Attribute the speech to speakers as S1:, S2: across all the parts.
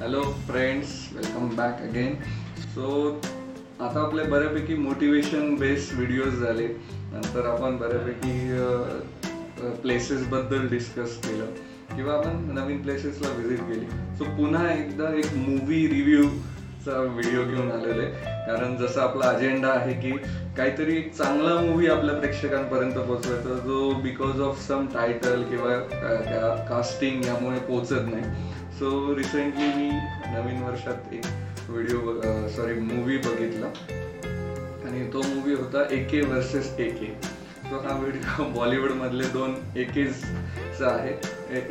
S1: Hello friends welcome back again so आता आपले बऱ्यापैकी मोटिवेशन बेस्ड व्हिडिओज झाले. नंतर आपण बऱ्यापैकी प्लेसेसबद्दल डिस्कस केलं. किंवा आपण नवीन प्लेसेसला व्हिजिट केली. सो पुन्हा एकदा एक मूवी रिव्ह्यूचा व्हिडिओ घेऊन आलेले. कारण जसं आपला अजेंडा आहे की काहीतरी एक चांगला मूवी आपल्या प्रेक्षकांपर्यंत पोहोचवायचा जो बिकॉज ऑफ सम टायटल किंवा त्या कास्टिंग यामुळे पोचत नाही. सो रिसेंटली मी नवीन वर्षात एक व्हिडिओ सॉरी मूवी बघितला. आणि तो मूवी होता ए के वर्सेस ए के तो हा व्हिडिओ बॉलिवूडमधले दोन एकेचा आहे.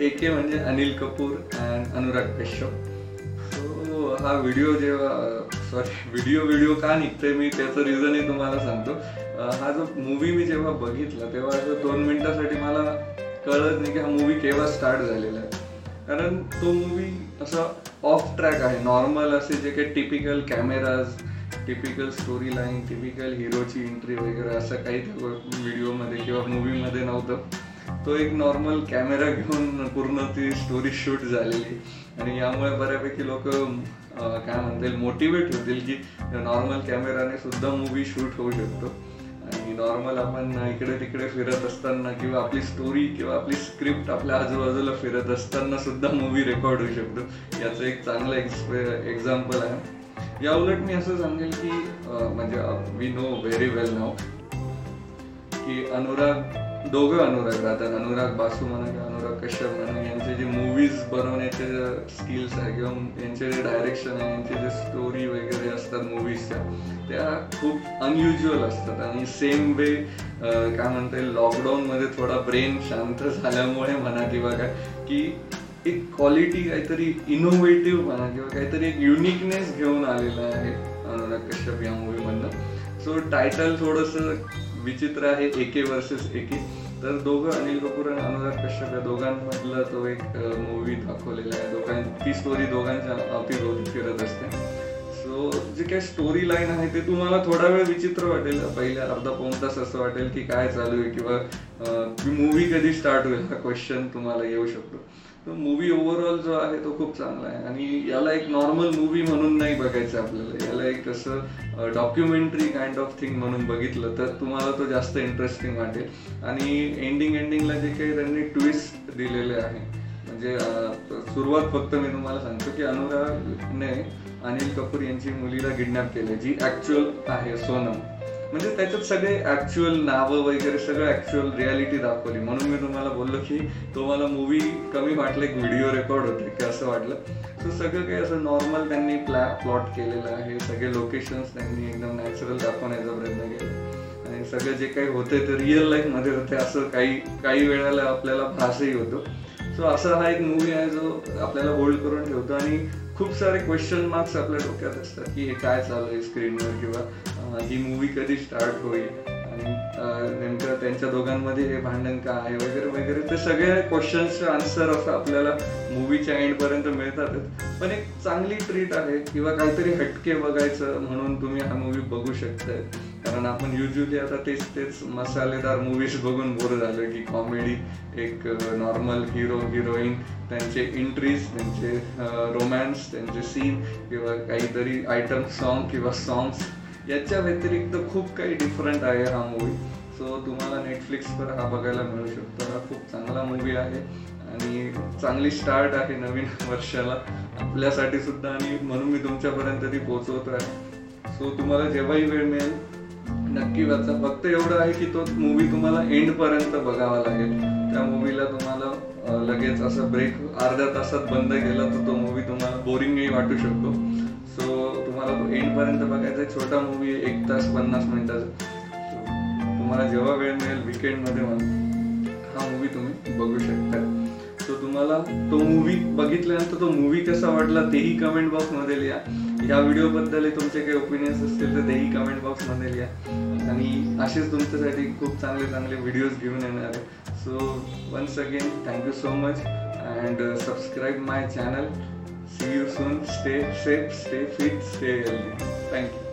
S1: ए के म्हणजे अनिल कपूर अँड अनुराग कश्यप हा व्हिडिओ जेव्हा सॉरी व्हिडिओ व्हिडिओ का निघतोय मी त्याचं रिझनही तुम्हाला सांगतो. हा जो मूवी मी जेव्हा बघितला तेव्हा असं दोन मिनिटासाठी मला कळत नाही की हा मूवी केव्हा स्टार्ट झालेला आहे. कारण तो मूवी असा ऑफ ट्रॅक आहे. नॉर्मल असे जे काही typical cameras typical story line typical हिरोची entry वगैरे असं काही व्हिडिओमध्ये किंवा मूवीमध्ये नव्हतं. तो एक नॉर्मल कॅमेरा घेऊन पूर्ण ती स्टोरी शूट झालेली. आणि यामुळे बऱ्यापैकी लोक काय म्हणतील मोटिवेट होतील की नॉर्मल कॅमेराने सुद्धा मूवी शूट होऊ शकतो. आणि नॉर्मल आपण इकडे तिकडे फिरत असताना किंवा आपली स्टोरी किंवा आपली स्क्रिप्ट आपल्या आजूबाजूला फिरत असताना सुद्धा मूवी रेकॉर्ड होऊ शकतो. याचं एक चांगलं एक्झाम्पल आहे. या उलट मी असं सांगेल की म्हणजे वी नो व्हेरी वेल नाव की अनुराग दोघं अनुराग राहतात. अनुराग बासू म्हणा किंवा अनुराग कश्यप म्हणा यांचे जे मूवीज बनवण्याचे स्किल्स आहे किंवा यांचे जे डायरेक्शन आहे यांचे जे स्टोरी वगैरे असतात मूवीजच्या त्या खूप अनयुज्युअल असतात. आणि सेम वे काय म्हणता येईल लॉकडाऊनमध्ये थोडा ब्रेन शांत झाल्यामुळे म्हणा किंवा काय की एक क्वालिटी काहीतरी इनोव्हेटिव्ह म्हणा किंवा काहीतरी एक युनिकनेस घेऊन आलेला आहे अनुराग कश्यप या मूवीमधनं सो टायटल थोडंसं विचित्र आहे एके वर्सेस एके. तर दोघं अनिल कपूर आणि अनुराग कश्यप या दोघांमधला तो एक मूवी दाखवलेला आहे. दोघां ती स्टोरी दोघांच्या अवतीभोवती फिरत असते. सो जे काही स्टोरी लाईन आहे ते तुम्हाला थोडा वेळ विचित्र वाटेल. पहिल्या अर्धा पाऊन तास असं वाटेल की काय चालू आहे किंवा मूवी कधी स्टार्ट होईल हा क्वेश्चन तुम्हाला येऊ शकतो. तो मूवी ओव्हरऑल जो आहे तो खूप चांगला आहे. आणि याला एक नॉर्मल मूवी म्हणून नाही बघायचं आपल्याला. याला एक असं डॉक्युमेंटरी काइंड ऑफ थिंग म्हणून बघितलं तर तुम्हाला तो जास्त इंटरेस्टिंग वाटेल. आणि एंडिंग एंडिंगला जे काही त्यांनी ट्विस्ट दिलेले आहे म्हणजे सुरुवात फक्त मी तुम्हाला सांगतो की अनुरागने अनिल कपूर यांची मुलीला किडनॅप केलं जी ऍक्च्युअल आहे सोनम. म्हणजे त्याच्यात सगळे ऍक्च्युअल नावं वगैरे सगळं ऍक्च्युअल रियालिटी दाखवली. म्हणून मी तुम्हाला बोललो की तो मला मूवी कमी वाटला एक व्हिडिओ रेकॉर्ड होते की असं वाटलं. तर सगळं काही असं नॉर्मल त्यांनी प्लॅ प्लॉट केलेलं आहे. सगळे लोकेशन्स त्यांनी एकदम नॅचरल दाखवण्याचा प्रयत्न केला. आणि सगळं जे काही होते ते रिअल लाईफमध्ये होते असं काही काही वेळेला आपल्याला भासही होतो. सो असा हा एक मूवी आहे जो आपल्याला होल्ड करून ठेवतो. आणि खूप सारे क्वेश्चन मार्क्स आपल्या डोक्यात असतात की हे काय चालू आहे स्क्रीनवर किंवा ही मूवी कधी स्टार्ट होईल? आणि नेमकं त्यांच्या दोघांमध्ये हे भांडण काय आहे? वगैरे वगैरे. ते सगळे क्वेश्चन्सचे आन्सर असं आपल्याला मूवीच्या एंडपर्यंत मिळतातच पण एक चांगली ट्रीट आहे किंवा काहीतरी हटके बघायचं म्हणून तुम्ही हा मूवी बघू शकताय. कारण आपण युजली आता तेच तेच मसालेदार मूवीज बघून बोर झालो की कॉमेडी एक नॉर्मल हिरो हिरोईन त्यांचे एंट्रीज त्यांचे रोमॅन्स त्यांचे सीन किंवा काहीतरी आयटम सॉन्ग किंवा सॉंग्स याच्या व्यतिरिक्त खूप काही डिफरंट आहे हा मूवी सो तुम्हाला नेटफ्लिक्सवर हा बघायला मिळू शकतो. हा खूप चांगला मूवी आहे. आणि चांगली स्टार्ट आहे नवीन वर्षाला. आपल्यासाठी सुद्धा आणि म्हणून मी तुमच्यापर्यंत ती पोहोचवतो आहे सो तुम्हाला जेव्हाही वेळ मिळेल नक्की वाचा फक्त एवढं आहे की तो मूवी तुम्हाला एंड पर्यंत बघावा लागेल. त्या मूवीला तुम्हाला लगेच असं ब्रेक अर्ध्या तासात बंद केला तर तो मूवी तुम्हाला बोरिंगही वाटू शकतो. सो तुम्हाला तो एंड पर्यंत बघायचा एक छोटा मूवी आहे एक तास पन्नास मिनिटाचा. तुम्हाला जेव्हा वेळ मिळेल विकेंडमध्ये हा मूवी तुम्ही बघू शकता. सो तुम्हाला तो मूवी बघितल्यानंतर तो मूवी कसा वाटला तेही कमेंट बॉक्समध्ये लिहा. ह्या व्हिडिओबद्दल तुमचे काही ओपिनियन्स असतील तर तेही कमेंट बॉक्समध्ये लिहा. आणि असेच तुमच्यासाठी खूप चांगले चांगले व्हिडिओज घेऊन येणार आहे. So once again thank you so much and subscribe my channel see you soon stay safe stay fit stay healthy thank you